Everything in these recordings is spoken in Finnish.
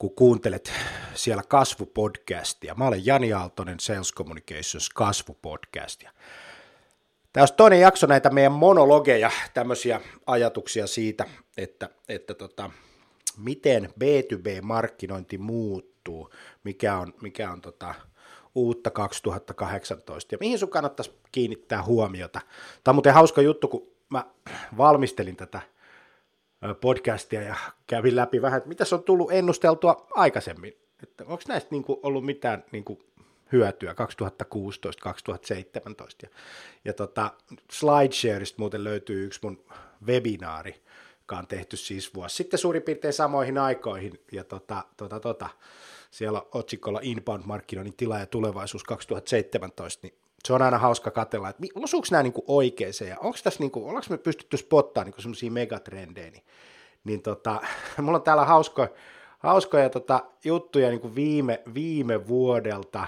kun kuuntelet siellä kasvupodcastia. Mä olen Jani Aaltonen, Sales Communications kasvupodcastia. Tämä olisi toinen jakso näitä meidän monologeja, tämmöisiä ajatuksia siitä, että, että tota, miten B2B-markkinointi muuttuu, mikä on, mikä on tota, uutta 2018 ja mihin sun kannattaisi kiinnittää huomiota. Tämä on muuten hauska juttu, kun mä valmistelin tätä podcastia ja kävin läpi vähän, että mitä se on tullut ennusteltua aikaisemmin. Että onko näistä niin kuin ollut mitään niin kuin hyötyä 2016-2017. Ja, ja tota, SlideShareista muuten löytyy yksi mun webinaari, joka on tehty siis vuosi sitten suurin piirtein samoihin aikoihin. Ja tota, tota, tota, siellä on otsikolla Inbound-markkinoinnin tila ja tulevaisuus 2017, niin se on aina hauska katella, että osuuko nämä niin oikeeseen ja onko tässä, niin kuin, ollaanko me pystytty spottaa niin semmoisia megatrendejä, niin, niin tota, mulla on täällä hauskoja, hauskoja tota, juttuja niin kuin viime, viime vuodelta,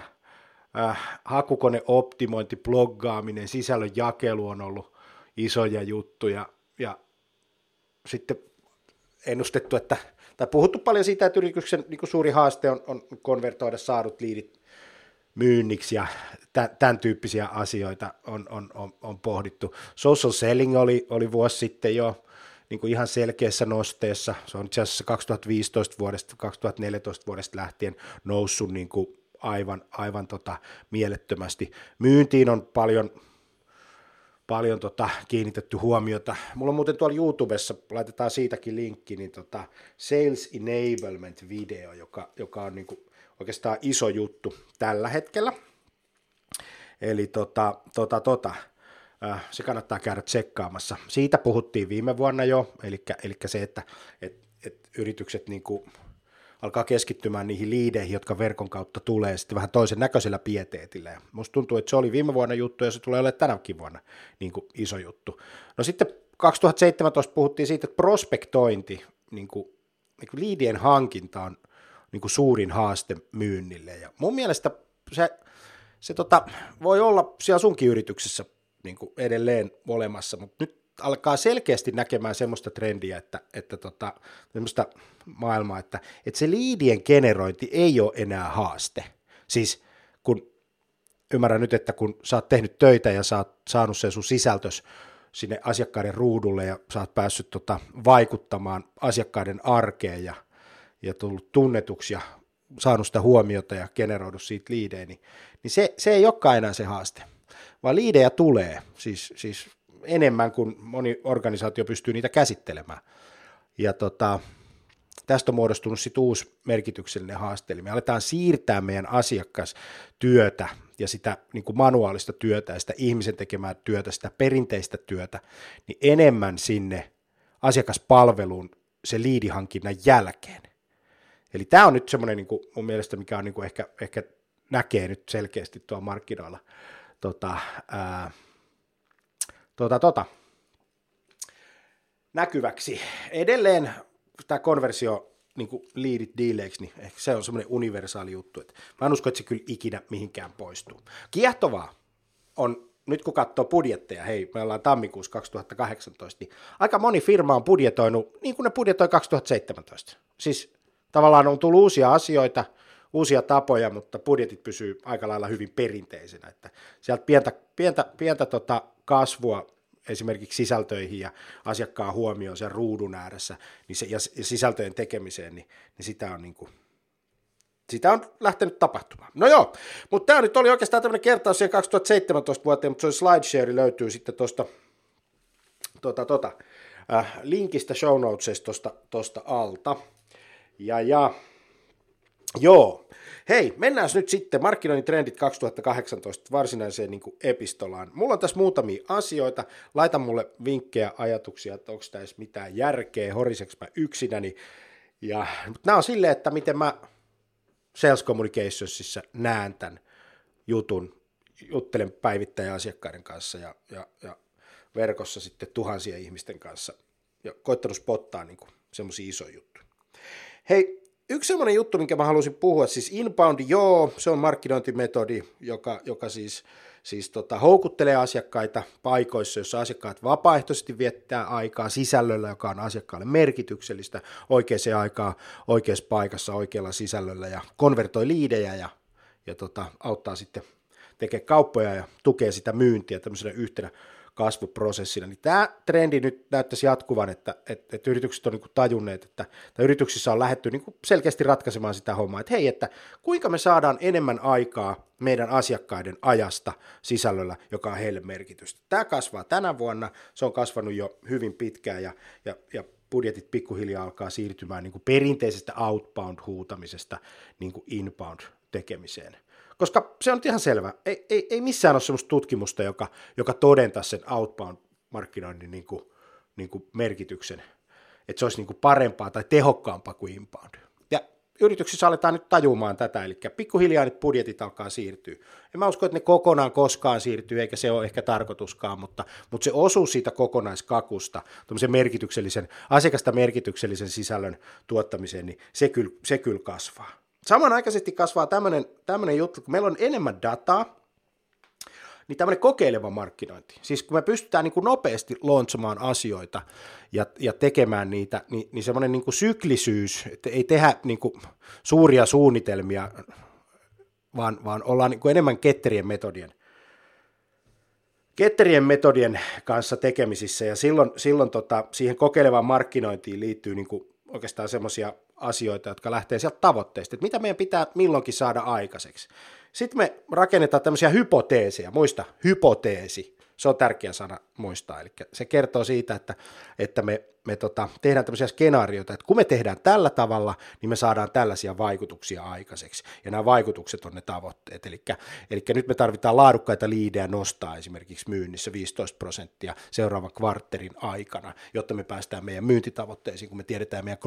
äh, hakukoneoptimointi, bloggaaminen, sisällön jakelu on ollut isoja juttuja ja sitten ennustettu, että, tai puhuttu paljon siitä, että yrityksen niin suuri haaste on, on konvertoida saadut liidit myynniksi ja tämän tyyppisiä asioita on, on, on, on pohdittu. Social selling oli, oli vuosi sitten jo niin kuin ihan selkeässä nosteessa. Se on itse asiassa 2015 vuodesta, 2014 vuodesta lähtien noussut niin kuin aivan, aivan tota mielettömästi. Myyntiin on paljon, paljon tota kiinnitetty huomiota. Mulla on muuten tuolla YouTubessa, laitetaan siitäkin linkki, niin tota Sales Enablement video, joka, joka on niin kuin oikeastaan iso juttu tällä hetkellä. Eli tota, tota, tota, äh, se kannattaa käydä tsekkaamassa. Siitä puhuttiin viime vuonna jo, eli, eli se, että et, et yritykset niin kuin alkaa keskittymään niihin liideihin, jotka verkon kautta tulee sitten vähän toisen näköisellä pieteetillä. Ja musta tuntuu, että se oli viime vuonna juttu ja se tulee olemaan tänäkin vuonna niin kuin iso juttu. No sitten 2017 puhuttiin siitä, että prospektointi, niin kuin, niin kuin liidien hankinta on niin kuin suurin haaste myynnille. Ja mun mielestä se, se tota, voi olla siellä sunkin yrityksessä niin kuin edelleen olemassa, mutta nyt alkaa selkeästi näkemään semmoista trendiä, että, että tota, semmoista maailmaa, että, että se liidien generointi ei ole enää haaste. Siis kun ymmärrän nyt, että kun sä oot tehnyt töitä ja sä oot saanut sen sun sisältös sinne asiakkaiden ruudulle ja sä oot päässyt tota, vaikuttamaan asiakkaiden arkeen ja ja tullut tunnetuksi ja saanut sitä huomiota ja generoidut siitä liidejä, niin, niin se, se ei olekaan enää se haaste, vaan liidejä tulee, siis, siis enemmän kuin moni organisaatio pystyy niitä käsittelemään. Ja tota, tästä on muodostunut sitten uusi merkityksellinen haaste, eli me aletaan siirtää meidän asiakastyötä ja sitä niin kuin manuaalista työtä ja sitä ihmisen tekemää työtä, sitä perinteistä työtä, niin enemmän sinne asiakaspalveluun se liidihankinnan jälkeen. Eli tämä on nyt semmoinen niin kuin mun mielestä, mikä on niin kuin ehkä, ehkä näkee nyt selkeästi tuolla markkinoilla tota, ää, tota, tota, näkyväksi. Edelleen tämä konversio niin kuin liidit diileiksi, niin ehkä se on semmoinen universaali juttu. Että mä en usko, että se kyllä ikinä mihinkään poistuu. Kiehtovaa on, nyt kun katsoo budjetteja, hei, me ollaan tammikuussa 2018, niin aika moni firma on budjetoinut niin kuin ne budjetoi 2017. Siis tavallaan on tullut uusia asioita, uusia tapoja, mutta budjetit pysyy aika lailla hyvin perinteisenä, että sieltä pientä, pientä, pientä tota kasvua esimerkiksi sisältöihin ja asiakkaan huomioon sen ruudun ääressä niin se, ja, ja sisältöjen tekemiseen, niin, niin sitä on niin kuin, sitä on lähtenyt tapahtumaan. No joo, mutta tämä nyt oli oikeastaan tämmöinen kertaus siihen 2017 vuoteen, mutta se slideshare löytyy sitten tuosta tota, tota, äh, linkistä show notesista tuosta alta. Ja, ja joo, Hei, mennään nyt sitten markkinoinnin trendit 2018 varsinaiseen niin kuin epistolaan. Mulla on tässä muutamia asioita. Laita mulle vinkkejä, ajatuksia, että onko tässä mitään järkeä, horiseks mä yksinäni. Ja, mutta nämä on silleen, että miten mä Sales Communicationsissa näen tämän jutun. Juttelen päivittäjän asiakkaiden kanssa ja, ja, ja verkossa sitten tuhansien ihmisten kanssa. Ja koittanut spottaa niin semmoisia isoja juttuja. Hei, Yksi sellainen juttu, minkä mä halusin puhua, siis inbound, joo, se on markkinointimetodi, joka, joka siis, siis tota, houkuttelee asiakkaita paikoissa, jossa asiakkaat vapaaehtoisesti viettää aikaa sisällöllä, joka on asiakkaalle merkityksellistä, oikeaan aikaan, oikeassa paikassa, oikealla sisällöllä ja konvertoi liidejä ja, ja tota, auttaa sitten tekemään kauppoja ja tukee sitä myyntiä tämmöisenä yhtenä kasvuprosessina, niin tämä trendi nyt näyttäisi jatkuvan, että, että, että yritykset on niin kuin tajunneet, että, että yrityksissä on lähdetty niin kuin selkeästi ratkaisemaan sitä hommaa, että hei, että kuinka me saadaan enemmän aikaa meidän asiakkaiden ajasta sisällöllä, joka on heille merkitystä. Tämä kasvaa tänä vuonna, se on kasvanut jo hyvin pitkään ja, ja, ja budjetit pikkuhiljaa alkaa siirtymään niin kuin perinteisestä outbound-huutamisesta niin kuin inbound-tekemiseen. Koska se on ihan selvä, ei, ei, ei missään ole sellaista tutkimusta, joka, joka todentaa sen outbound-markkinoinnin niin kuin, niin kuin merkityksen, että se olisi niin kuin parempaa tai tehokkaampaa kuin inbound. Ja yrityksissä aletaan nyt tajumaan tätä, eli pikkuhiljaa nyt budjetit alkaa siirtyä. En mä usko, että ne kokonaan koskaan siirtyy, eikä se ole ehkä tarkoituskaan, mutta, mutta se osuus siitä kokonaiskakusta, merkityksellisen, asiakasta merkityksellisen sisällön tuottamiseen, niin se kyllä, se kyllä kasvaa. Samanaikaisesti kasvaa tämmöinen, juttu, kun meillä on enemmän dataa, niin tämmöinen kokeileva markkinointi. Siis kun me pystytään niin kuin nopeasti launchamaan asioita ja, ja tekemään niitä, niin, niin semmoinen niin kuin syklisyys, että ei tehdä niin kuin suuria suunnitelmia, vaan, vaan ollaan niin kuin enemmän ketterien metodien ketterien metodien kanssa tekemisissä ja silloin, silloin tota, siihen kokeilevaan markkinointiin liittyy niin kuin oikeastaan semmoisia asioita, jotka lähtee sieltä tavoitteista, että mitä meidän pitää milloinkin saada aikaiseksi. Sitten me rakennetaan tämmöisiä hypoteeseja, muista, hypoteesi, se on tärkeä sana muistaa, eli se kertoo siitä, että, että me me tota, tehdään tämmöisiä skenaarioita, että kun me tehdään tällä tavalla, niin me saadaan tällaisia vaikutuksia aikaiseksi. Ja nämä vaikutukset on ne tavoitteet. Eli, eli nyt me tarvitaan laadukkaita liidejä nostaa esimerkiksi myynnissä 15 prosenttia seuraavan kvartterin aikana, jotta me päästään meidän myyntitavoitteisiin, kun me tiedetään meidän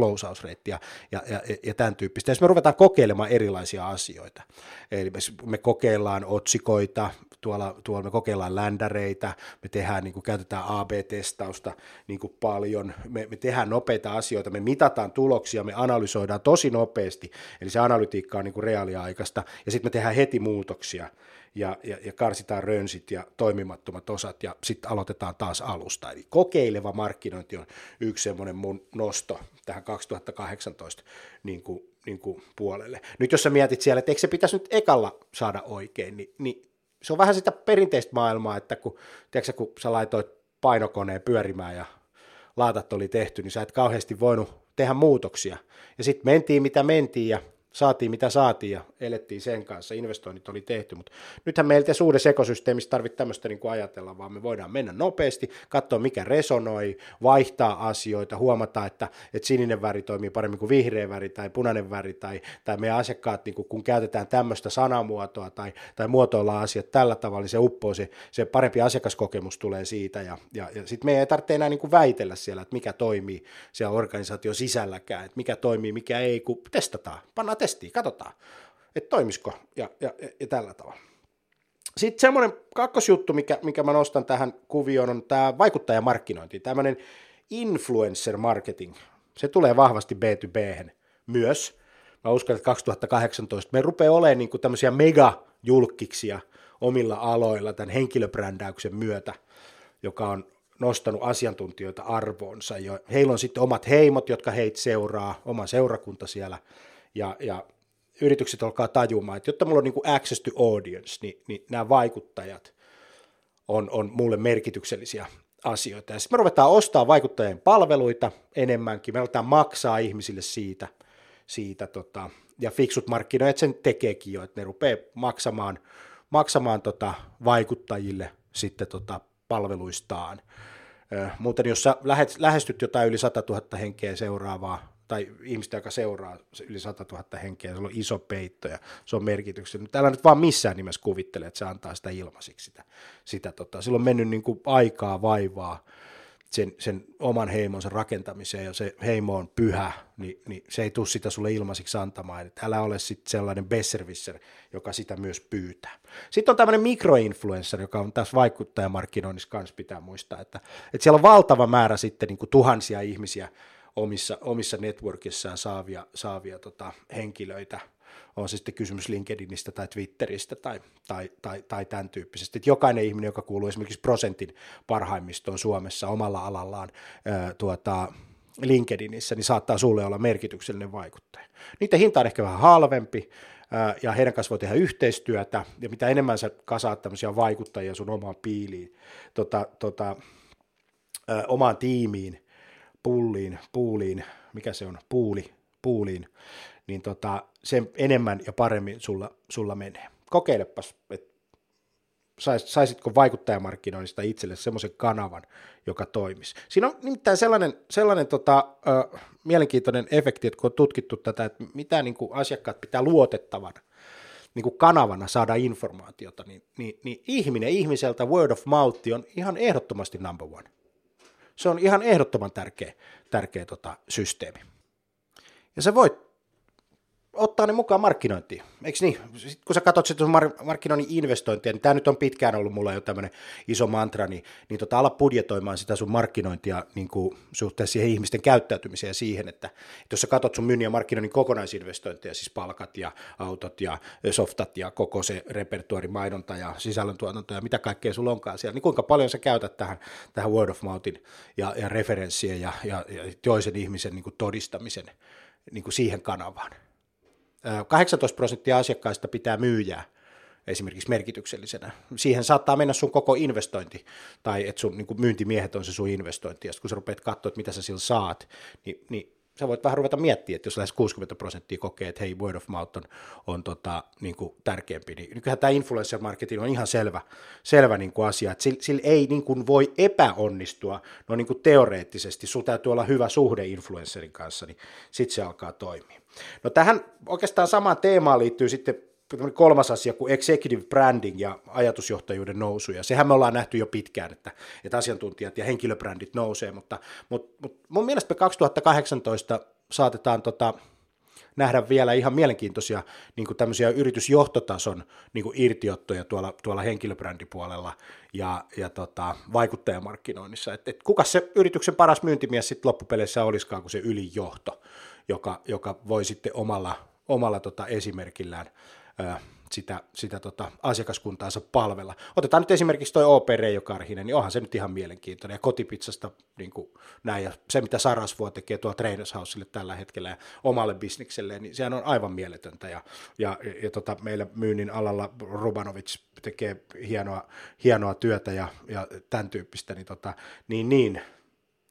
rate ja, ja, ja, ja tämän tyyppistä. Ja me ruvetaan kokeilemaan erilaisia asioita. Eli me, me kokeillaan otsikoita, tuolla, tuolla me kokeillaan ländäreitä, me tehdään, niin kuin käytetään AB-testausta niin kuin paljon, me, me tehdään nopeita asioita, me mitataan tuloksia, me analysoidaan tosi nopeasti, eli se analytiikka on niin kuin reaaliaikaista, ja sitten me tehdään heti muutoksia, ja, ja, ja karsitaan rönsit ja toimimattomat osat, ja sitten aloitetaan taas alusta. Eli kokeileva markkinointi on yksi semmoinen mun nosto tähän 2018 niin kuin, niin kuin puolelle. Nyt jos sä mietit siellä, että eikö se pitäisi nyt ekalla saada oikein, niin, niin se on vähän sitä perinteistä maailmaa, että kun, tiedätkö, kun sä laitoit painokoneen pyörimään ja laatat oli tehty, niin sä et kauheasti voinut tehdä muutoksia. Ja sitten mentiin mitä mentiin ja saatiin mitä saatiin ja elettiin sen kanssa, investoinnit oli tehty, mutta nythän meiltä uudessa ekosysteemissä tarvitse tämmöistä niin ajatella, vaan me voidaan mennä nopeasti, katsoa mikä resonoi, vaihtaa asioita, huomata, että, että sininen väri toimii paremmin kuin vihreä väri tai punainen väri tai, tai meidän asiakkaat, niin kuin, kun käytetään tämmöistä sanamuotoa tai, tai muotoillaan asiat tällä tavalla, niin se uppoo, se, se parempi asiakaskokemus tulee siitä ja, ja, ja sitten me ei tarvitse enää niin kuin väitellä siellä, että mikä toimii siellä organisaation sisälläkään, että mikä toimii, mikä ei, kun testataan, pannaan testiin, katsotaan, että toimisiko ja, ja, ja tällä tavalla. Sitten semmoinen kakkosjuttu, mikä, mikä mä nostan tähän kuvioon, on tämä vaikuttajamarkkinointi, tämmöinen influencer marketing. Se tulee vahvasti B2B myös. Mä uskon, että 2018 me rupeaa olemaan niin tämmöisiä mega-julkkiksia omilla aloilla tämän henkilöbrändäyksen myötä, joka on nostanut asiantuntijoita arvoonsa. Heillä on sitten omat heimot, jotka heitä seuraa, oma seurakunta siellä, ja, ja yritykset alkaa tajumaan, että jotta mulla on niin kuin access to audience, niin, niin nämä vaikuttajat on, on mulle merkityksellisiä asioita. Ja sitten me ruvetaan ostaa vaikuttajien palveluita enemmänkin, me ruvetaan maksaa ihmisille siitä, siitä tota, ja fiksut markkinoijat sen tekeekin jo, että ne rupeaa maksamaan, maksamaan tota vaikuttajille sitten tota palveluistaan. Muuten jos sä lähestyt jotain yli 100 000 henkeä seuraavaa tai ihmistä, joka seuraa yli 100 000 henkeä, se on iso peitto ja se on merkityksellinen. Täällä nyt vaan missään nimessä kuvittele, että se antaa sitä ilmaisiksi. Sitä, sitä tota. Silloin on mennyt niin kuin aikaa, vaivaa sen, sen oman heimonsa rakentamiseen ja se heimo on pyhä, niin, niin se ei tule sitä sulle ilmaisiksi antamaan. Että älä ole sitten sellainen besserwisser, joka sitä myös pyytää. Sitten on tämmöinen mikroinfluencer, joka on tässä vaikuttajamarkkinoinnissa kanssa pitää muistaa, että, että siellä on valtava määrä sitten niin kuin tuhansia ihmisiä, omissa, omissa networkissaan saavia, saavia tota, henkilöitä, on se sitten kysymys LinkedInistä tai Twitteristä tai, tai, tai, tai tämän tyyppisesti. Että jokainen ihminen, joka kuuluu esimerkiksi prosentin parhaimmistoon Suomessa omalla alallaan ää, tuota, LinkedInissä, niin saattaa sulle olla merkityksellinen vaikuttaja. Niiden hinta on ehkä vähän halvempi, ää, ja heidän kanssa voi tehdä yhteistyötä, ja mitä enemmän sä kasaat tämmöisiä vaikuttajia sun omaan piiliin, tota, tota, ää, omaan tiimiin, pulliin, puuliin, mikä se on, puuli, puuliin, niin tota, sen enemmän ja paremmin sulla, sulla menee. Kokeilepas, että sais, saisitko vaikuttajamarkkinoinnista itselle semmoisen kanavan, joka toimisi. Siinä on nimittäin sellainen, sellainen tota, ö, mielenkiintoinen efekti, että kun on tutkittu tätä, että mitä niin kuin asiakkaat pitää luotettavana niin kuin kanavana saada informaatiota, niin, niin, niin ihminen ihmiseltä word of mouth on ihan ehdottomasti number one. Se on ihan ehdottoman tärkeä, tärkeä tota, systeemi. Ja se voit ottaa ne mukaan markkinointiin. Eikö niin? Sitten kun sä katsot sitä markkinoinnin investointia, niin tämä nyt on pitkään ollut mulla jo tämmöinen iso mantra, niin, niin tota, ala budjetoimaan sitä sun markkinointia niin kuin suhteessa siihen ihmisten käyttäytymiseen ja siihen, että, että jos sä katsot sun myynnin ja markkinoinnin kokonaisinvestointeja, siis palkat ja autot ja softat ja koko se repertuari, mainonta ja sisällöntuotanto ja mitä kaikkea sulla onkaan siellä, niin kuinka paljon sä käytät tähän, tähän word of mouthin ja, ja referenssien ja, ja, ja toisen ihmisen niin kuin todistamisen niin kuin siihen kanavaan. 18 prosenttia asiakkaista pitää myyjää esimerkiksi merkityksellisenä. Siihen saattaa mennä sun koko investointi, tai että sun niin myyntimiehet on se sun investointi, ja kun sä rupeat katsoa, että mitä sä sillä saat, niin, niin sä voit vähän ruveta miettimään, että jos lähes 60 prosenttia kokee, että hei, word of mouth on, on tota, niin kuin tärkeämpi, niin nykyään tämä influencer marketing on ihan selvä, selvä niin kuin asia, että sillä, sillä ei niin kuin voi epäonnistua, no niin kuin teoreettisesti, sulla täytyy olla hyvä suhde influencerin kanssa, niin sitten se alkaa toimia. No tähän oikeastaan samaan teemaan liittyy sitten kolmas asia kuin executive branding ja ajatusjohtajuuden nousu, ja sehän me ollaan nähty jo pitkään, että, että asiantuntijat ja henkilöbrändit nousee, mutta, mutta, mutta mun mielestä me 2018 saatetaan tota, nähdä vielä ihan mielenkiintoisia niin kuin tämmöisiä yritysjohtotason niin kuin irtiottoja tuolla, tuolla henkilöbrändipuolella ja, ja tota, vaikuttajamarkkinoinnissa. Et, et kuka se yrityksen paras myyntimies sitten loppupeleissä olisikaan kuin se ylijohto, joka, joka voi sitten omalla, omalla tota esimerkillään sitä, sitä tota asiakaskuntaansa palvella. Otetaan nyt esimerkiksi tuo OP Reijo Karhinen, niin onhan se nyt ihan mielenkiintoinen. Ja kotipizzasta niin kuin näin, ja se mitä Sarasvuo tekee tuolla Trainers Houselle tällä hetkellä ja omalle bisnikselleen, niin sehän on aivan mieletöntä. Ja, ja, ja, tota, meillä myynnin alalla Rubanovic tekee hienoa, hienoa työtä ja, ja tämän tyyppistä, niin, tota, niin, niin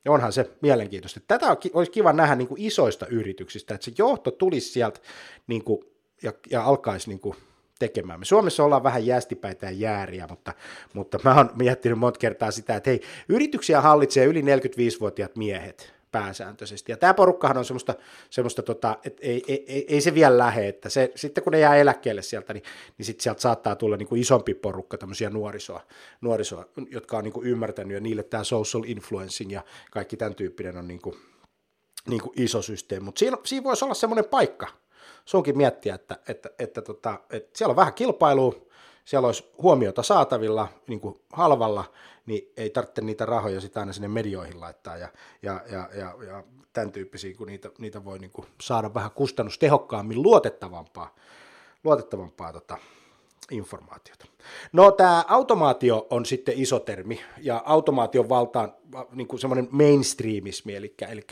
onhan se mielenkiintoista. Tätä olisi kiva nähdä niin kuin isoista yrityksistä, että se johto tulisi sieltä niin kuin ja, ja alkaisi niin kuin tekemään. Me Suomessa ollaan vähän jästipäitä ja jääriä, mutta, mutta mä oon miettinyt monta kertaa sitä, että hei, yrityksiä hallitsee yli 45-vuotiaat miehet pääsääntöisesti. Ja tämä porukkahan on semmoista, semmoista tota, että ei, ei, ei, ei, se vielä lähde, että se, sitten kun ne jää eläkkeelle sieltä, niin, niin sitten sieltä saattaa tulla niin kuin isompi porukka tämmöisiä nuorisoa, nuorisoa jotka on niin kuin ymmärtänyt ja niille tämä social influencing ja kaikki tämän tyyppinen on niin kuin, niin kuin iso systeemi, mutta siinä, siinä voisi olla semmoinen paikka, sunkin miettiä, että, että, että, tota, että siellä on vähän kilpailua, siellä olisi huomiota saatavilla niin kuin halvalla, niin ei tarvitse niitä rahoja sitä aina sinne medioihin laittaa ja, ja, ja, ja, ja tämän tyyppisiä, kun niitä, niitä voi niin kuin saada vähän kustannustehokkaammin luotettavampaa, luotettavampaa tota, informaatiota. No tämä automaatio on sitten iso termi, ja automaation valtaan niin kuin semmoinen mainstreamismi, eli, eli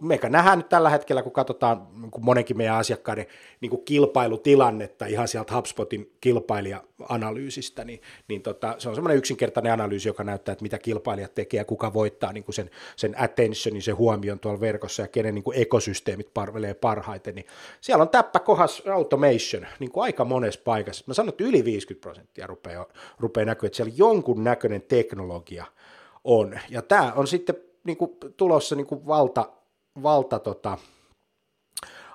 meikä nähdään nyt tällä hetkellä, kun katsotaan niin kuin monenkin meidän asiakkaiden niin kuin kilpailutilannetta ihan sieltä HubSpotin kilpailija-analyysistä, niin, niin tota, se on semmoinen yksinkertainen analyysi, joka näyttää, että mitä kilpailijat tekee ja kuka voittaa niin kuin sen, sen attentionin, sen huomion tuolla verkossa ja kenen niin kuin ekosysteemit parvelee parhaiten, niin siellä on täppä kohas automation niin kuin aika monessa paikassa. Mä sanon, että yli 50 prosenttia rupeaa, rupeaa näkyä, että siellä jonkun näköinen teknologia on. Ja tämä on sitten niin kuin, tulossa niin kuin valta, valta tota,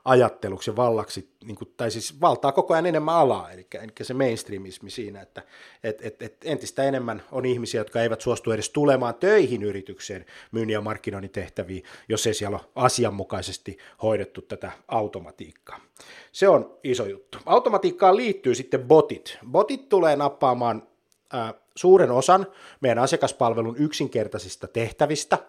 ajatteluksi ja vallaksi, niin kuin, tai siis valtaa koko ajan enemmän alaa, eli, eli se mainstreamismi siinä, että et, et, et entistä enemmän on ihmisiä, jotka eivät suostu edes tulemaan töihin yritykseen myynnin ja markkinoinnin tehtäviin, jos ei siellä ole asianmukaisesti hoidettu tätä automatiikkaa. Se on iso juttu. Automatiikkaan liittyy sitten botit. Botit tulee nappaamaan äh, suuren osan meidän asiakaspalvelun yksinkertaisista tehtävistä –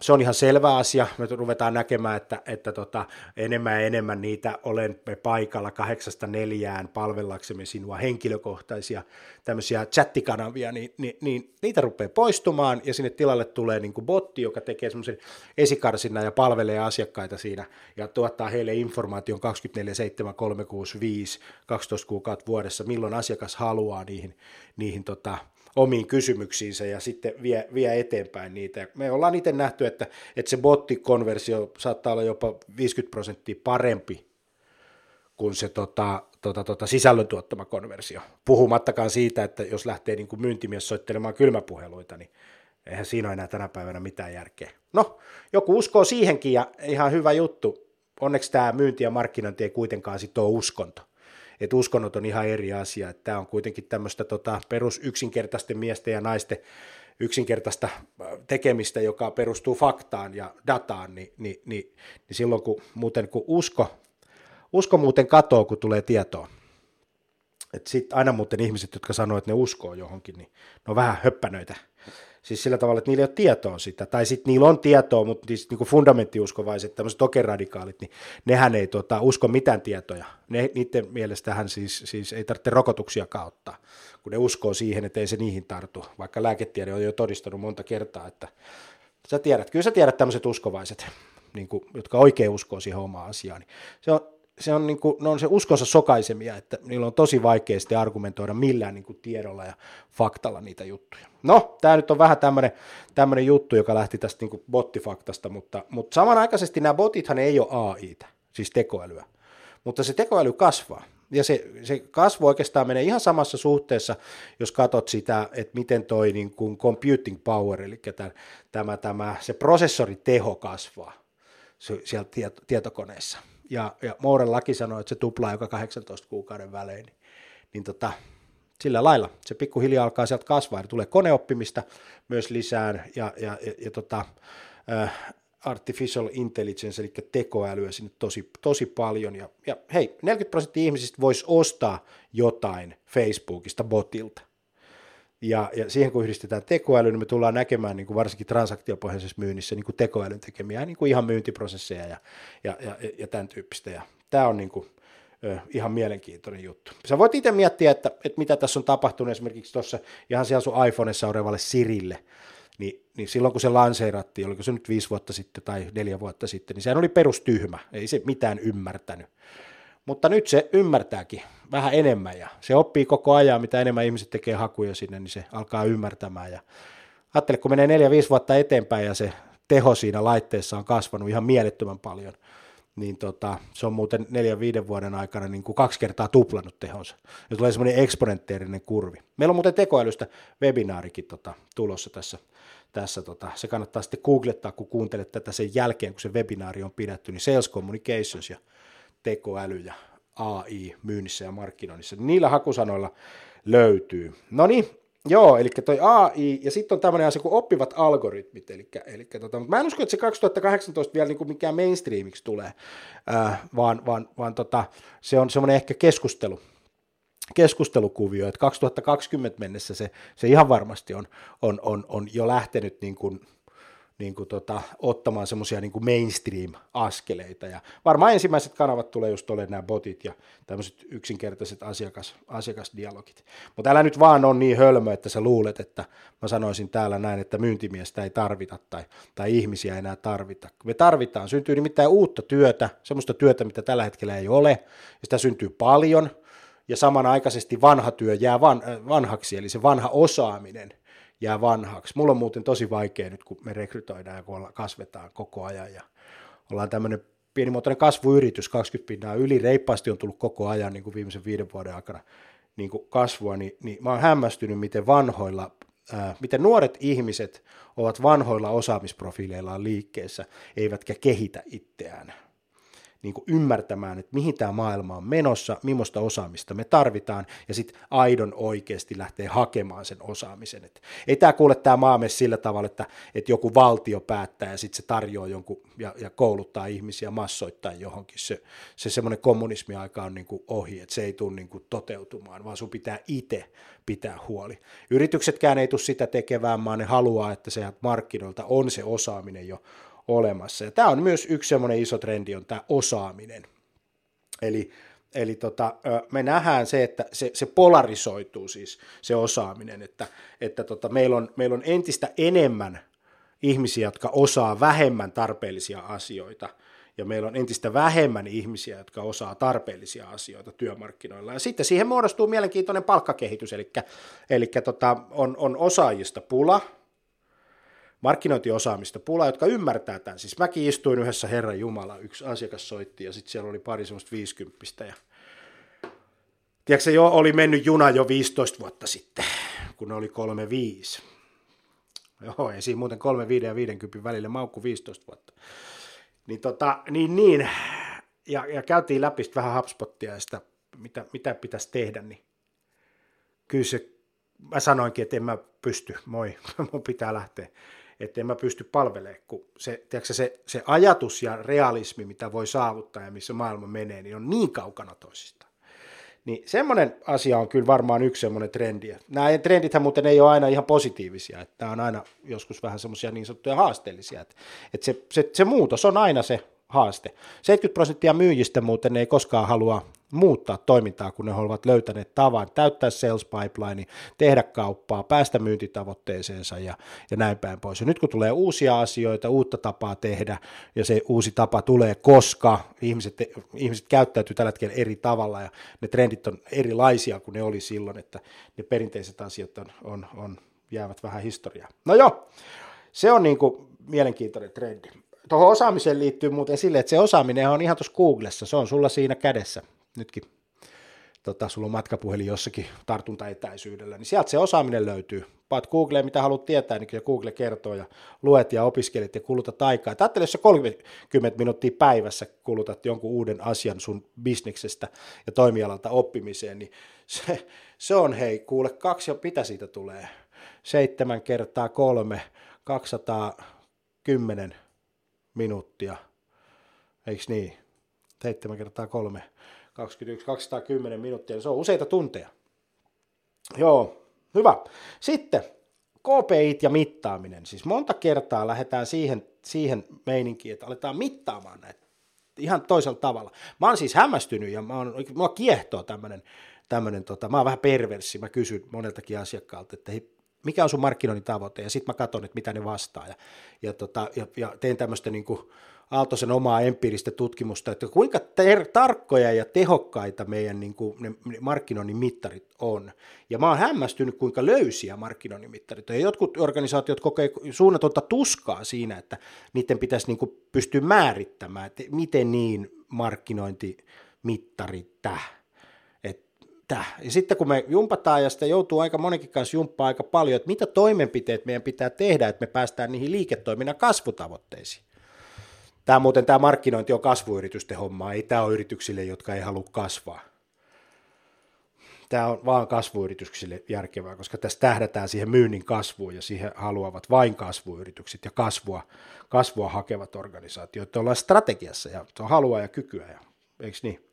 se on ihan selvä asia. Me ruvetaan näkemään, että, että tota, enemmän ja enemmän niitä olemme paikalla kahdeksasta neljään palvellaksemme sinua henkilökohtaisia tämmöisiä chattikanavia, niin, niin, niin niitä rupeaa poistumaan ja sinne tilalle tulee niin kuin botti, joka tekee semmoisen esikarsinnan ja palvelee asiakkaita siinä ja tuottaa heille informaation 24 7 365 12 kuukautta vuodessa, milloin asiakas haluaa niihin, niihin tota, omiin kysymyksiinsä ja sitten vie, vie eteenpäin niitä. Me ollaan itse nähty, että, että se bottikonversio saattaa olla jopa 50 prosenttia parempi kuin se tota, tota, tota, sisällön tuottama konversio. Puhumattakaan siitä, että jos lähtee niin kuin myyntimies soittelemaan kylmäpuheluita, niin eihän siinä ole enää tänä päivänä mitään järkeä. No, joku uskoo siihenkin ja ihan hyvä juttu. Onneksi tämä myynti ja markkinointi ei kuitenkaan ole uskonto että uskonnot on ihan eri asia, että tämä on kuitenkin tämmöistä tota, perus yksinkertaisten miesten ja naisten yksinkertaista äh, tekemistä, joka perustuu faktaan ja dataan, niin, niin, niin, niin silloin kun muuten kun usko, usko muuten katoo, kun tulee tietoa. Sitten aina muuten ihmiset, jotka sanoo, että ne uskoo johonkin, niin ne on vähän höppänöitä Siis sillä tavalla, että niillä ei ole tietoa sitä, tai sitten niillä on tietoa, mutta siis niin fundamenttiuskovaiset, tämmöiset tokeradikaalit, niin nehän ei tota, usko mitään tietoja. Ne, niiden mielestähän siis, siis ei tarvitse rokotuksia kautta, kun ne uskoo siihen, että ei se niihin tartu, vaikka lääketiede on jo todistanut monta kertaa, että sä tiedät, kyllä sä tiedät tämmöiset uskovaiset, niin kuin, jotka oikein uskoo siihen omaan asiaan. Niin se on, se on, niin kuin, ne on se uskonsa sokaisemia, että niillä on tosi vaikea argumentoida millään niin kuin tiedolla ja faktalla niitä juttuja. No, tämä nyt on vähän tämmöinen, juttu, joka lähti tästä niin kuin bottifaktasta, mutta, mutta samanaikaisesti nämä botithan ei ole AIta, siis tekoälyä, mutta se tekoäly kasvaa. Ja se, se kasvu oikeastaan menee ihan samassa suhteessa, jos katsot sitä, että miten toi niin kuin computing power, eli tämä, tämä, tämä, se prosessoriteho kasvaa siellä tietokoneessa ja, ja Mooren laki sanoi, että se tuplaa joka 18 kuukauden välein, niin, niin tota, sillä lailla. Se pikkuhiljaa alkaa sieltä kasvaa, ja tulee koneoppimista myös lisään, ja, ja, ja, ja tota, äh, artificial intelligence, eli tekoälyä sinne tosi, tosi paljon, ja, ja hei, 40 prosenttia ihmisistä voisi ostaa jotain Facebookista botilta, ja, ja siihen kun yhdistetään tekoäly, niin me tullaan näkemään niin kuin varsinkin transaktiopohjaisessa myynnissä niin kuin tekoälyn tekemiä niin kuin ihan myyntiprosesseja ja, ja, ja, ja tämän tyyppistä. Ja tämä on niin kuin, ihan mielenkiintoinen juttu. Sä voit itse miettiä, että, että mitä tässä on tapahtunut esimerkiksi tuossa ihan siellä sun iPhoneissa olevalle Sirille, niin, niin silloin kun se lanseerattiin, oliko se nyt viisi vuotta sitten tai neljä vuotta sitten, niin sehän oli perustyhmä, ei se mitään ymmärtänyt. Mutta nyt se ymmärtääkin vähän enemmän ja se oppii koko ajan, mitä enemmän ihmiset tekee hakuja sinne, niin se alkaa ymmärtämään. Ja ajattele, kun menee neljä, viisi vuotta eteenpäin ja se teho siinä laitteessa on kasvanut ihan mielettömän paljon, niin tota, se on muuten neljän, viiden vuoden aikana niin kuin kaksi kertaa tuplannut tehonsa. Ja tulee semmoinen eksponentteerinen kurvi. Meillä on muuten tekoälystä webinaarikin tota, tulossa tässä. tässä tota. Se kannattaa sitten googlettaa, kun kuuntelet tätä sen jälkeen, kun se webinaari on pidetty, niin Sales Communications ja tekoäly ja AI myynnissä ja markkinoinnissa. Niillä hakusanoilla löytyy. No niin, Joo, eli toi AI, ja sitten on tämmöinen asia kuin oppivat algoritmit, eli, eli tota, mutta mä en usko, että se 2018 vielä niin mikään mainstreamiksi tulee, äh, vaan, vaan, vaan tota, se on semmoinen ehkä keskustelu, keskustelukuvio, että 2020 mennessä se, se ihan varmasti on, on, on, on jo lähtenyt niin kuin, niin kuin tota, ottamaan semmoisia niin mainstream-askeleita. Ja varmaan ensimmäiset kanavat tulee just olemaan nämä botit ja tämmöiset yksinkertaiset asiakas, asiakasdialogit. Mutta älä nyt vaan on niin hölmö, että sä luulet, että mä sanoisin täällä näin, että myyntimiestä ei tarvita tai, tai ihmisiä ei enää tarvita. Me tarvitaan, syntyy nimittäin uutta työtä, semmoista työtä, mitä tällä hetkellä ei ole, ja sitä syntyy paljon, ja samanaikaisesti vanha työ jää van, vanhaksi, eli se vanha osaaminen – jää vanhaksi. Mulla on muuten tosi vaikea nyt, kun me rekrytoidaan ja kun kasvetaan koko ajan ja ollaan tämmöinen pienimuotoinen kasvuyritys, 20 pinnaa yli reippaasti on tullut koko ajan niin kuin viimeisen viiden vuoden aikana niin kuin kasvua, niin, niin mä oon hämmästynyt, miten vanhoilla, ää, miten nuoret ihmiset ovat vanhoilla osaamisprofiileillaan liikkeessä, eivätkä kehitä itseään niin kuin ymmärtämään, että mihin tämä maailma on menossa, millaista osaamista me tarvitaan, ja sitten aidon oikeasti lähtee hakemaan sen osaamisen. Et ei tämä kuule tämä maamme sillä tavalla, että, että joku valtio päättää ja sitten se tarjoaa jonkun ja, ja kouluttaa ihmisiä massoittaa johonkin. Se, se semmoinen kommunismiaika on niin kuin ohi, että se ei tule niin kuin toteutumaan, vaan sun pitää itse pitää huoli. Yrityksetkään ei tule sitä tekemään, vaan ne haluaa, että se markkinoilta on se osaaminen jo olemassa. Ja tämä on myös yksi semmoinen iso trendi, on tämä osaaminen. Eli, eli tota, me nähdään se, että se, se polarisoituu siis se osaaminen, että, että tota, meillä, on, meillä on entistä enemmän ihmisiä, jotka osaa vähemmän tarpeellisia asioita, ja meillä on entistä vähemmän ihmisiä, jotka osaa tarpeellisia asioita työmarkkinoilla. Ja sitten siihen muodostuu mielenkiintoinen palkkakehitys, eli, eli tota, on, on osaajista pula, markkinointiosaamista pulaa, jotka ymmärtää tämän. Siis mäkin istuin yhdessä Herran Jumala, yksi asiakas soitti ja sitten siellä oli pari semmoista viisikymppistä ja Tiedätkö, se jo oli mennyt juna jo 15 vuotta sitten, kun ne oli 35. Joo, ei siinä muuten 35 ja 50 välillä maukku 15 vuotta. Niin, tota, niin, niin. Ja, ja käytiin läpi vähän HubSpottia ja sitä, mitä, mitä pitäisi tehdä, niin kyllä se, mä sanoinkin, että en mä pysty, moi, mun pitää lähteä että en mä pysty palvelemaan, kun se, tiedätkö, se, se ajatus ja realismi, mitä voi saavuttaa ja missä maailma menee, niin on niin kaukana toisistaan. Niin semmoinen asia on kyllä varmaan yksi semmoinen trendi. Nämä trendithän muuten ei ole aina ihan positiivisia, että on aina joskus vähän semmoisia niin sanottuja haasteellisia, että, että se, se, se muutos on aina se haaste. 70 prosenttia myyjistä muuten ei koskaan halua muuttaa toimintaa, kun ne ovat löytäneet tavan täyttää sales pipeline, tehdä kauppaa, päästä myyntitavoitteeseensa ja, ja näin päin pois. Ja nyt kun tulee uusia asioita, uutta tapaa tehdä, ja se uusi tapa tulee, koska ihmiset, ihmiset käyttäytyy tällä hetkellä eri tavalla, ja ne trendit on erilaisia kuin ne oli silloin, että ne perinteiset asiat on, on, on jäävät vähän historiaa. No joo, se on niin kuin mielenkiintoinen trendi. Tuohon osaamiseen liittyy muuten esille, että se osaaminen on ihan tuossa Googlessa, se on sulla siinä kädessä nytkin tota, sulla on matkapuhelin jossakin tartuntaetäisyydellä, niin sieltä se osaaminen löytyy. Paat Googleen, mitä haluat tietää, niin kyllä Google kertoo ja luet ja opiskelet ja kulutat aikaa. Ajattele, jos sä 30 minuuttia päivässä kulutat jonkun uuden asian sun bisneksestä ja toimialalta oppimiseen, niin se, se on hei, kuule kaksi ja mitä siitä tulee? Seitsemän kertaa kolme, 210 minuuttia, eikö niin? Seitsemän kertaa kolme, 21, 210 minuuttia, niin se on useita tunteja. Joo, hyvä. Sitten KPI ja mittaaminen. Siis monta kertaa lähdetään siihen, siihen meininkiin, että aletaan mittaamaan näitä ihan toisella tavalla. Mä oon siis hämmästynyt ja mä oon, mua kiehtoo tämmöinen, tämmönen, tota, mä oon vähän perverssi, mä kysyn moneltakin asiakkaalta, että hei, mikä on sun markkinoinnin tavoite, ja sitten mä katson, että mitä ne vastaa, ja, ja, tota, ja, ja teen tämmöistä niin kuin, Aaltosen omaa empiiristä tutkimusta, että kuinka ter- tarkkoja ja tehokkaita meidän niin kuin, ne markkinoinnin mittarit on. Ja mä oon hämmästynyt, kuinka löysiä markkinoinnin mittarit on. Ja jotkut organisaatiot kokee suunnatonta tuskaa siinä, että niiden pitäisi niin kuin pystyä määrittämään, että miten niin markkinointimittari täh. Ja sitten kun me jumpataan, ja sitä joutuu aika monikin kanssa jumppaa aika paljon, että mitä toimenpiteet meidän pitää tehdä, että me päästään niihin liiketoiminnan kasvutavoitteisiin. Tämä muuten tämä markkinointi on kasvuyritysten homma, ei tämä ole yrityksille, jotka ei halua kasvaa. Tämä on vaan kasvuyrityksille järkevää, koska tässä tähdätään siihen myynnin kasvuun ja siihen haluavat vain kasvuyritykset ja kasvua, kasvua hakevat organisaatiot, joilla on strategiassa ja on halua ja kykyä, ja, eikö niin?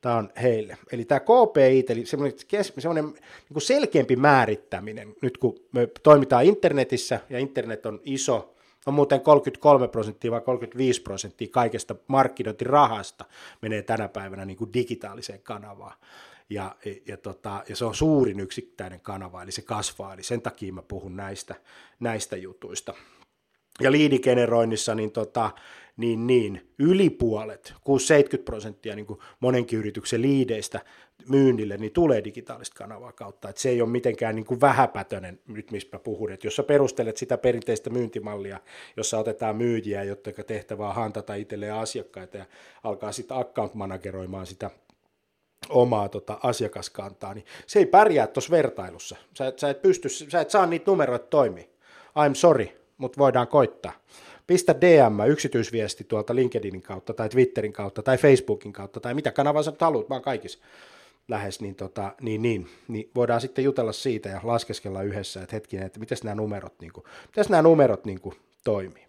Tämä on heille. Eli tämä KPI, eli semmoinen, semmoinen niin selkeämpi määrittäminen, nyt kun me toimitaan internetissä, ja internet on iso, on muuten 33 prosenttia vai 35 prosenttia kaikesta markkinointirahasta menee tänä päivänä niin kuin digitaaliseen kanavaan. Ja, ja, tota, ja se on suurin yksittäinen kanava, eli se kasvaa, eli sen takia mä puhun näistä, näistä jutuista. Ja liidigeneroinnissa, niin tota, niin, niin yli puolet, 6-70 prosenttia niin kuin monenkin yrityksen liideistä myynnille, niin tulee digitaalista kanavaa kautta. Et se ei ole mitenkään niin kuin vähäpätöinen, nyt mistä puhun. Et jos sä perustelet sitä perinteistä myyntimallia, jossa otetaan myyjiä, jotka tehtävää hantata itselleen asiakkaita ja alkaa sitten account manageroimaan sitä omaa tota, asiakaskantaa, niin se ei pärjää tuossa vertailussa. Sä, sä, et pysty, sä et saa niitä numeroita toimia. I'm sorry, mutta voidaan koittaa pistä DM, yksityisviesti tuolta LinkedInin kautta tai Twitterin kautta tai Facebookin kautta tai mitä kanavaa sä haluat, vaan kaikissa lähes, niin, tota, niin, niin, niin, voidaan sitten jutella siitä ja laskeskella yhdessä, että hetkinen, että miten nämä numerot, niin kuin, nämä numerot niin kuin, toimii.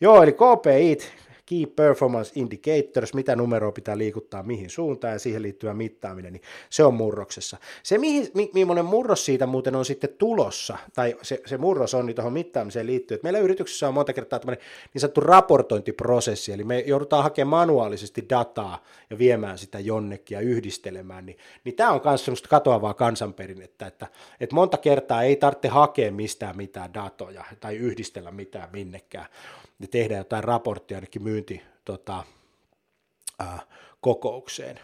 Joo, eli KPI, Key Performance Indicators, mitä numeroa pitää liikuttaa mihin suuntaan ja siihen liittyvä mittaaminen, niin se on murroksessa. Se, mihin, mi, millainen murros siitä muuten on sitten tulossa, tai se, se murros on niin tuohon mittaamiseen liittyen, että meillä yrityksessä on monta kertaa tämmöinen niin sanottu raportointiprosessi, eli me joudutaan hakemaan manuaalisesti dataa ja viemään sitä jonnekin ja yhdistelemään, niin, niin tämä on myös semmoista katoavaa kansanperinnettä, että, että monta kertaa ei tarvitse hakea mistään mitään datoja tai yhdistellä mitään minnekään, ja tehdä jotain raporttia ainakin myynti tota, ää, kokoukseen,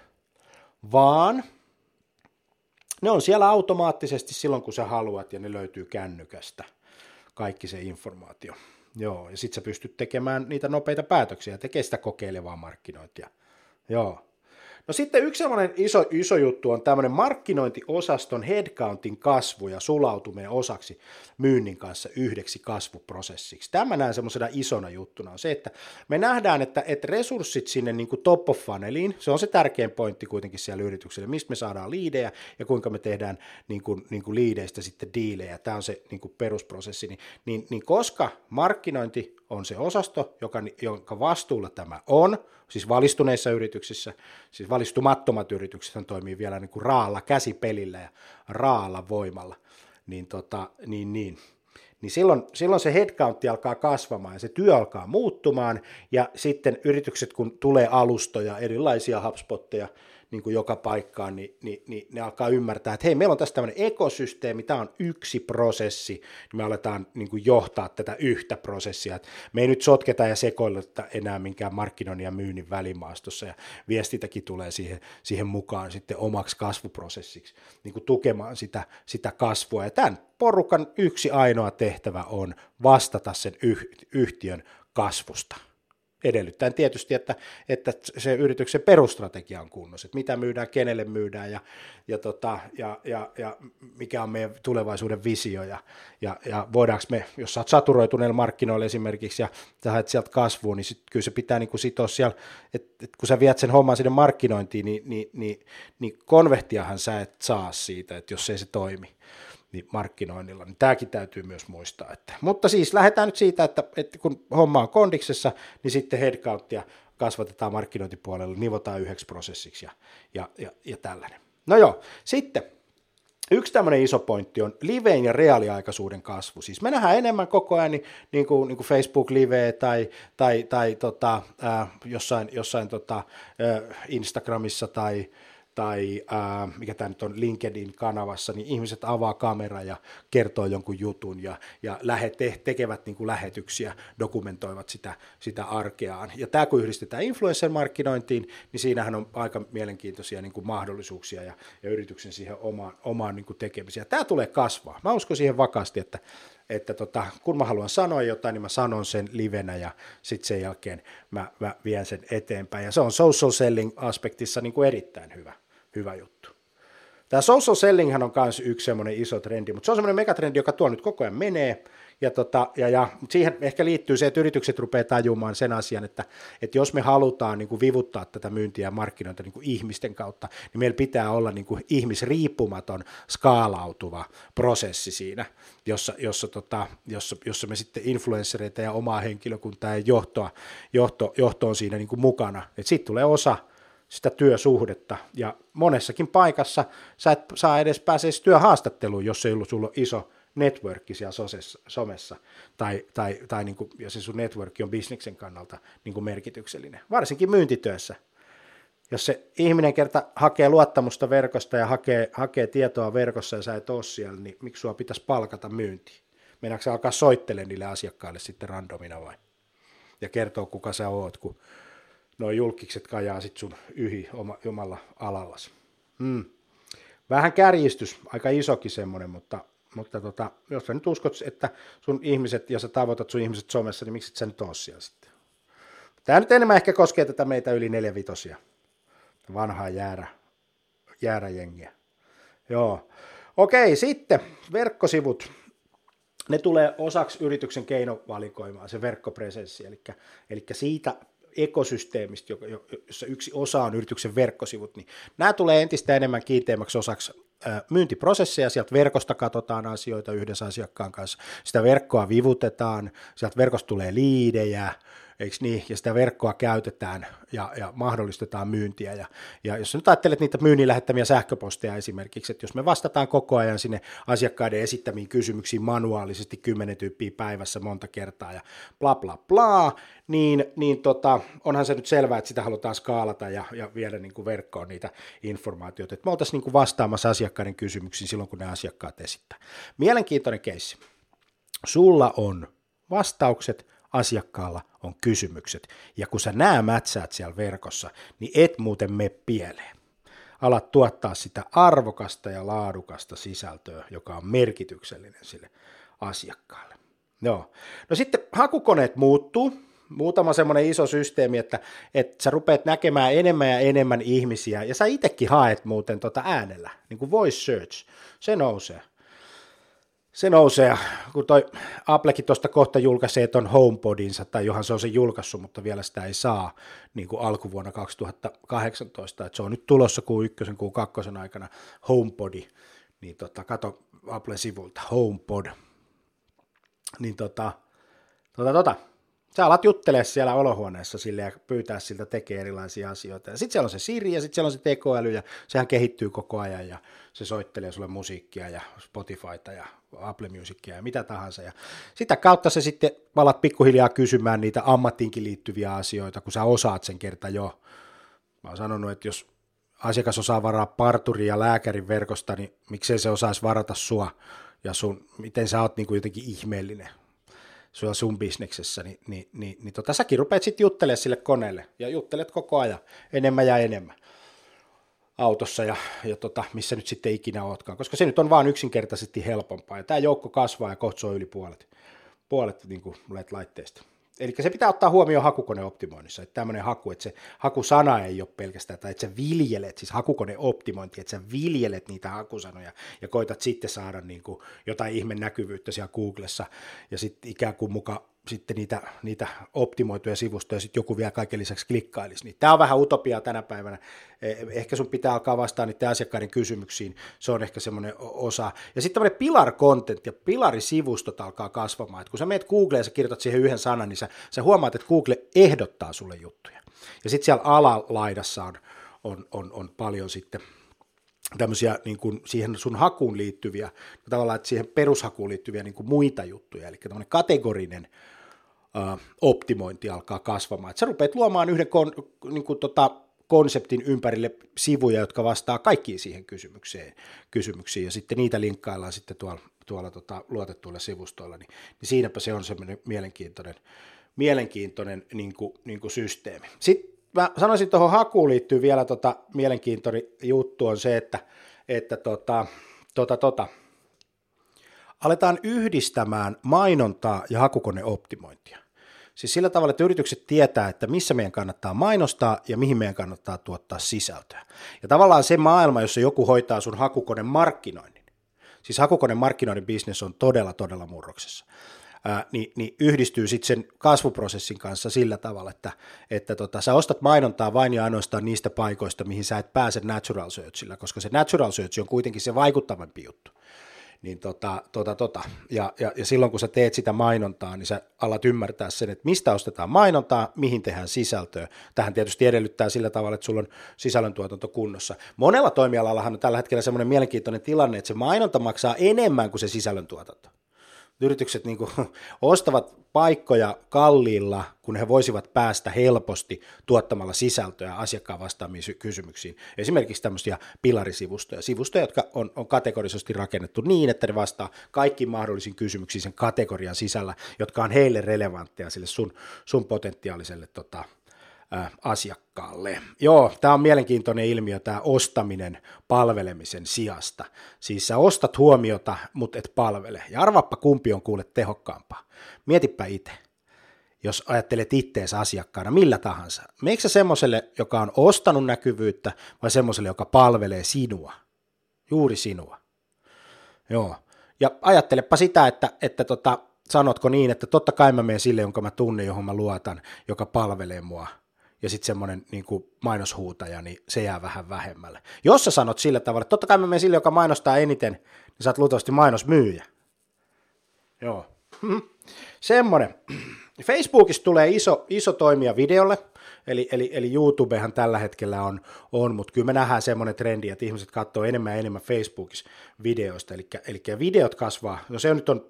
vaan ne on siellä automaattisesti silloin, kun sä haluat, ja ne löytyy kännykästä, kaikki se informaatio. Joo, ja sit sä pystyt tekemään niitä nopeita päätöksiä tekee sitä kokeilevaa markkinointia. Joo. No sitten yksi sellainen iso, iso juttu on tämmöinen markkinointiosaston headcountin kasvu ja sulautuminen osaksi myynnin kanssa yhdeksi kasvuprosessiksi. Tämä näen semmoisena isona juttuna on se, että me nähdään, että, että resurssit sinne niin kuin top of funneliin, se on se tärkein pointti kuitenkin siellä yritykselle, mistä me saadaan liidejä ja kuinka me tehdään niin kuin, niin kuin liideistä sitten diilejä. Tämä on se niin kuin perusprosessi. Niin, niin, niin koska markkinointi on se osasto, joka, jonka vastuulla tämä on, siis valistuneissa yrityksissä, siis valistumattomat yritykset toimii vielä niin kuin raalla käsipelillä ja raalla voimalla, niin, tota, niin, niin, niin silloin, silloin se headcountti alkaa kasvamaan ja se työ alkaa muuttumaan ja sitten yritykset, kun tulee alustoja, erilaisia HubSpotteja, niin kuin joka paikkaan, niin, niin, niin ne alkaa ymmärtää, että hei, meillä on tässä tämmöinen ekosysteemi, tämä on yksi prosessi, niin me aletaan niin kuin johtaa tätä yhtä prosessia. Että me ei nyt sotketa ja sekoileta enää minkään markkinoinnin ja myynnin välimaastossa, ja viestitäkin tulee siihen, siihen mukaan sitten omaksi kasvuprosessiksi, niin kuin tukemaan sitä, sitä kasvua. Ja tämän porukan yksi ainoa tehtävä on vastata sen yhtiön kasvusta edellyttäen tietysti, että, että se yrityksen perustrategia on kunnossa, että mitä myydään, kenelle myydään ja, ja, tota, ja, ja, ja mikä on meidän tulevaisuuden visio ja, ja, ja voidaanko me, jos sä oot saturoituneella markkinoilla esimerkiksi ja sä haet sieltä kasvuun, niin sit, kyllä se pitää niin kuin sitoa siellä, että, että kun sä viet sen homman sinne markkinointiin, niin, niin, niin, niin konvehtiahan sä et saa siitä, että jos ei se toimi niin markkinoinnilla, niin tämäkin täytyy myös muistaa. Että, mutta siis lähdetään nyt siitä, että, että kun homma on kondiksessa, niin sitten headcountia kasvatetaan markkinointipuolella, nivotaan yhdeksi prosessiksi ja, ja, ja, ja tällainen. No joo, sitten Yksi tämmöinen iso pointti on livein ja reaaliaikaisuuden kasvu. Siis me nähdään enemmän koko ajan niin, niin kuin, niin kuin Facebook-live tai, tai, tai tota, äh, jossain, jossain tota, äh, Instagramissa tai, tai ää, mikä tämä nyt on LinkedIn-kanavassa, niin ihmiset avaa kamera ja kertoo jonkun jutun ja, ja lähe, te, tekevät niin kuin lähetyksiä, dokumentoivat sitä, sitä arkeaan. Ja tämä kun yhdistetään influencer-markkinointiin, niin siinähän on aika mielenkiintoisia niin kuin mahdollisuuksia ja, ja yrityksen siihen omaan, omaan niin kuin tekemiseen. Tämä tulee kasvaa. Mä uskon siihen vakaasti, että, että tota, kun mä haluan sanoa jotain, niin mä sanon sen livenä ja sitten sen jälkeen mä, mä vien sen eteenpäin. Ja se on social selling aspektissa niin kuin erittäin hyvä hyvä juttu. Tämä social selling on myös yksi semmoinen iso trendi, mutta se on semmoinen megatrendi, joka tuo nyt koko ajan menee, ja, tota, ja, ja siihen ehkä liittyy se, että yritykset rupeaa tajumaan sen asian, että, että jos me halutaan niin kuin vivuttaa tätä myyntiä ja markkinointia niin ihmisten kautta, niin meillä pitää olla niin kuin ihmisriippumaton, skaalautuva prosessi siinä, jossa, jossa, tota, jossa, jossa me sitten influenssereita ja omaa henkilökuntaa ja johtoa, johto, johto on siinä niin kuin mukana. Sitten tulee osa sitä työsuhdetta. Ja monessakin paikassa sä et saa edes pääse työhaastatteluun, jos ei ollut sulla iso networkki siellä sosessa, somessa, tai, tai, tai niin kuin, ja se sun networkki on bisneksen kannalta niin kuin merkityksellinen, varsinkin myyntityössä. Jos se ihminen kerta hakee luottamusta verkosta ja hakee, hakee tietoa verkossa ja sä et ole siellä, niin miksi sua pitäisi palkata myyntiin? Meinaatko sä alkaa soittelemaan niille asiakkaille sitten randomina vai? Ja kertoo, kuka sä oot, kun nuo julkikset kajaa sit sun yhi oma, omalla alallas. Hmm. Vähän kärjistys, aika isokin semmoinen, mutta, mutta tota, jos sä nyt uskot, että sun ihmiset ja sä tavoitat sun ihmiset somessa, niin miksi sä nyt oo siellä sitten? Tämä nyt enemmän ehkä koskee tätä meitä yli neljävitosia, vanhaa jäärä, jääräjengiä. Joo. Okei, sitten verkkosivut. Ne tulee osaksi yrityksen keinovalikoimaa, se verkkopresenssi, eli, eli siitä ekosysteemistä, jossa yksi osa on yrityksen verkkosivut, niin nämä tulee entistä enemmän kiinteämmäksi osaksi myyntiprosesseja, sieltä verkosta katsotaan asioita yhdessä asiakkaan kanssa, sitä verkkoa vivutetaan, sieltä verkosta tulee liidejä, eikö niin, ja sitä verkkoa käytetään ja, ja mahdollistetaan myyntiä. Ja, ja jos nyt ajattelet niitä myynnin lähettämiä sähköposteja esimerkiksi, että jos me vastataan koko ajan sinne asiakkaiden esittämiin kysymyksiin manuaalisesti kymmenen tyyppiä päivässä monta kertaa ja bla bla bla, niin, niin tota, onhan se nyt selvää, että sitä halutaan skaalata ja, ja viedä niin kuin verkkoon niitä informaatioita, että me oltaisiin niin kuin vastaamassa asiakkaiden kysymyksiin silloin, kun ne asiakkaat esittää. Mielenkiintoinen keissi. Sulla on vastaukset, asiakkaalla on kysymykset. Ja kun sä nää mätsäät siellä verkossa, niin et muuten me pieleen. Alat tuottaa sitä arvokasta ja laadukasta sisältöä, joka on merkityksellinen sille asiakkaalle. No, no sitten hakukoneet muuttuu, muutama semmoinen iso systeemi, että, että sä rupeat näkemään enemmän ja enemmän ihmisiä, ja sä itsekin haet muuten tota äänellä, niin kuin voice search, se nousee se nousee, kun toi Applekin tuosta kohta julkaisee ton HomePodinsa, tai johan se on se julkaissut, mutta vielä sitä ei saa niin kuin alkuvuonna 2018, että se on nyt tulossa kuin ykkösen, kuin kakkosen aikana HomePodi, niin tota, kato Applen sivulta, HomePod, niin tota, tota, tota, sä alat juttelee siellä olohuoneessa sille ja pyytää siltä tekee erilaisia asioita. Sitten siellä on se Siri ja sitten siellä on se tekoäly ja sehän kehittyy koko ajan ja se soittelee sulle musiikkia ja Spotifyta ja Apple Musicia ja mitä tahansa. Ja sitä kautta se sitten alat pikkuhiljaa kysymään niitä ammattiinkin liittyviä asioita, kun sä osaat sen kerta jo. Mä oon sanonut, että jos asiakas osaa varaa parturi ja lääkärin verkosta, niin miksei se osaisi varata sua ja sun, miten sä oot niin kuin jotenkin ihmeellinen sulla sun bisneksessä, niin, niin, niin, niin tota, säkin rupeat sitten juttelemaan sille koneelle. Ja juttelet koko ajan enemmän ja enemmän autossa ja, ja tota, missä nyt sitten ikinä ootkaan, koska se nyt on vaan yksinkertaisesti helpompaa. Ja tämä joukko kasvaa ja on yli puolet, puolet niin kuin laitteista. Eli se pitää ottaa huomioon hakukoneoptimoinnissa, että tämmöinen haku, että se hakusana ei ole pelkästään, tai että sä viljelet, siis hakukoneoptimointi, että sä viljelet niitä hakusanoja ja koitat sitten saada niin kuin jotain ihme näkyvyyttä siellä Googlessa ja sitten ikään kuin muka sitten niitä, niitä optimoituja sivustoja sitten joku vielä kaiken lisäksi klikkailisi. Niin tämä on vähän utopiaa tänä päivänä. Eh, ehkä sun pitää alkaa vastaa niiden asiakkaiden kysymyksiin. Se on ehkä semmoinen osa. Ja sitten tämmöinen pilar content ja pilarisivustot alkaa kasvamaan. Et kun sä meet Googleen ja sä kirjoitat siihen yhden sanan, niin sä, sä huomaat, että Google ehdottaa sulle juttuja. Ja sitten siellä alalaidassa on, on, on, on paljon sitten tämmöisiä niin kuin siihen sun hakuun liittyviä, tavallaan että siihen perushakuun liittyviä niin kuin muita juttuja, eli tämmöinen kategorinen optimointi alkaa kasvamaan. Että sä rupeat luomaan yhden kon, niin kuin tota, konseptin ympärille sivuja, jotka vastaa kaikkiin siihen kysymykseen, kysymyksiin, ja sitten niitä linkkaillaan sitten tuolla, tuolla tota, luotettuilla sivustoilla, niin, niin siinäpä se on semmoinen mielenkiintoinen, mielenkiintoinen niin kuin, niin kuin systeemi. Sitten mä sanoisin tuohon hakuun liittyy vielä tota, mielenkiintoinen juttu on se, että, että tota, tota, tota, aletaan yhdistämään mainontaa ja hakukoneoptimointia. Siis sillä tavalla, että yritykset tietää, että missä meidän kannattaa mainostaa ja mihin meidän kannattaa tuottaa sisältöä. Ja tavallaan se maailma, jossa joku hoitaa sun hakukoneen markkinoinnin, siis hakukoneen markkinoinnin bisnes on todella, todella murroksessa, ää, niin, niin yhdistyy sitten sen kasvuprosessin kanssa sillä tavalla, että, että tota, sä ostat mainontaa vain ja ainoastaan niistä paikoista, mihin sä et pääse natural searchilla, koska se natural search on kuitenkin se vaikuttavampi juttu niin tota, tota, tota. Ja, ja, ja silloin kun sä teet sitä mainontaa, niin sä alat ymmärtää sen, että mistä ostetaan mainontaa, mihin tehdään sisältöä. Tähän tietysti edellyttää sillä tavalla, että sulla on sisällöntuotanto kunnossa. Monella toimialallahan on tällä hetkellä semmoinen mielenkiintoinen tilanne, että se mainonta maksaa enemmän kuin se sisällöntuotanto yritykset niin kuin, ostavat paikkoja kalliilla, kun he voisivat päästä helposti tuottamalla sisältöä asiakkaan vastaamiin kysymyksiin. Esimerkiksi tämmöisiä pilarisivustoja, sivustoja, jotka on, on kategorisesti rakennettu niin, että ne vastaa kaikkiin mahdollisiin kysymyksiin sen kategorian sisällä, jotka on heille relevantteja sille sun, sun potentiaaliselle tota, asiakkaalle. Joo, tämä on mielenkiintoinen ilmiö, tämä ostaminen palvelemisen sijasta. Siis sä ostat huomiota, mutta et palvele. Ja arvappa kumpi on kuule tehokkaampaa. Mietipä itse, jos ajattelet itteensä asiakkaana, millä tahansa. Meikö sä semmoiselle, joka on ostanut näkyvyyttä, vai semmoiselle, joka palvelee sinua? Juuri sinua. Joo. Ja ajattelepa sitä, että, että tota, sanotko niin, että totta kai mä menen sille, jonka mä tunnen, johon mä luotan, joka palvelee mua – ja sitten semmoinen niin mainoshuutaja, niin se jää vähän vähemmälle. Jos sä sanot sillä tavalla, että totta kai mä menen sille, joka mainostaa eniten, niin sä oot luultavasti mainosmyyjä. Joo. Semmoinen. Facebookista tulee iso, iso toimija videolle, Eli, eli, eli YouTubehan tällä hetkellä on, on mutta kyllä me nähdään semmoinen trendi, että ihmiset katsoo enemmän ja enemmän Facebookissa videoista, eli, eli videot kasvaa, no se on nyt on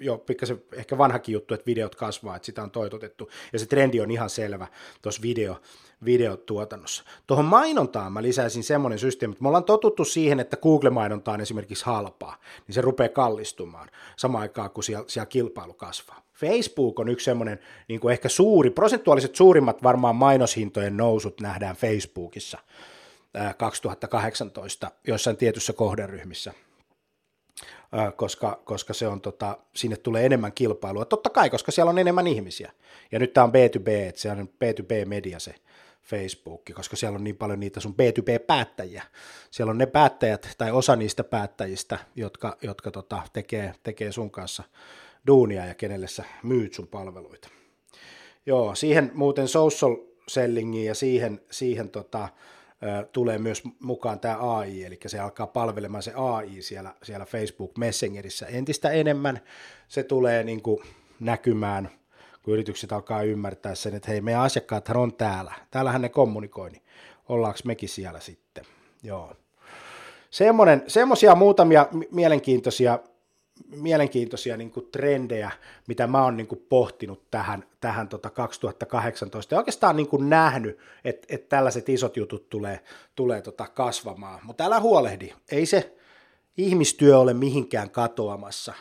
jo pikkasen ehkä vanhakin juttu, että videot kasvaa, että sitä on toitotettu, ja se trendi on ihan selvä tuossa video, videotuotannossa. Tuohon mainontaan mä lisäisin semmoinen systeemi, että me ollaan totuttu siihen, että Google-mainonta on esimerkiksi halpaa, niin se rupeaa kallistumaan samaan aikaan, kun siellä, siellä kilpailu kasvaa. Facebook on yksi semmoinen niin ehkä suuri, prosentuaaliset suurimmat varmaan mainoshintojen nousut nähdään Facebookissa 2018 jossain tietyssä kohderyhmissä, koska, koska se on, tota, sinne tulee enemmän kilpailua. Totta kai, koska siellä on enemmän ihmisiä. Ja nyt tämä on B2B, että se on B2B-media se Facebook, koska siellä on niin paljon niitä sun B2B-päättäjiä. Siellä on ne päättäjät tai osa niistä päättäjistä, jotka, jotka tota, tekee, tekee sun kanssa duunia ja kenelle sä myyt sun palveluita. Joo, siihen muuten social sellingiin ja siihen, siihen tota, tulee myös mukaan tämä AI, eli se alkaa palvelemaan se AI siellä, siellä Facebook Messengerissä entistä enemmän. Se tulee niin kuin näkymään, kun yritykset alkaa ymmärtää sen, että hei, meidän asiakkaat on täällä, täällähän ne kommunikoi, niin ollaanko mekin siellä sitten. Joo. Semmoisia muutamia mielenkiintoisia mielenkiintoisia niin kuin trendejä, mitä mä oon niin kuin pohtinut tähän, tähän tota 2018 ja oikeastaan niin kuin nähnyt, että, että tällaiset isot jutut tulee, tulee tota kasvamaan. Mutta älä huolehdi, ei se ihmistyö ole mihinkään katoamassa.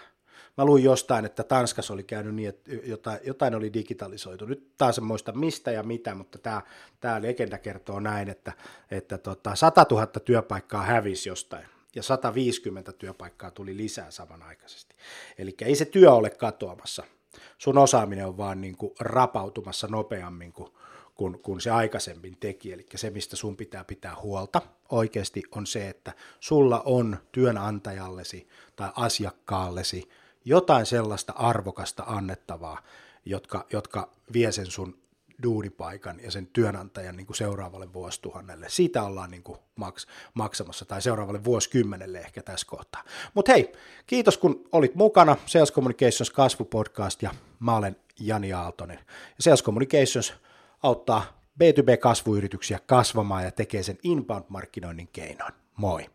Mä luin jostain, että Tanskassa oli käynyt niin, että jotain, jotain oli digitalisoitu. Nyt taas en muista mistä ja mitä, mutta tämä, tämä legenda kertoo näin, että, että tota, 100 000 työpaikkaa hävisi jostain ja 150 työpaikkaa tuli lisää samanaikaisesti. Eli ei se työ ole katoamassa. Sun osaaminen on vaan niin kuin rapautumassa nopeammin kuin, kuin, kuin se aikaisemmin teki. Eli se, mistä sun pitää pitää huolta oikeasti on se, että sulla on työnantajallesi tai asiakkaallesi jotain sellaista arvokasta annettavaa, jotka, jotka vie sen sun duunipaikan ja sen työnantajan niin kuin seuraavalle vuosituhannelle. Siitä ollaan niin kuin maks, maksamassa, tai seuraavalle vuosikymmenelle ehkä tässä kohtaa. Mutta hei, kiitos kun olit mukana. Sales Communications kasvupodcast ja mä olen Jani Aaltonen. Sales Communications auttaa B2B-kasvuyrityksiä kasvamaan ja tekee sen inbound-markkinoinnin keinoin. Moi!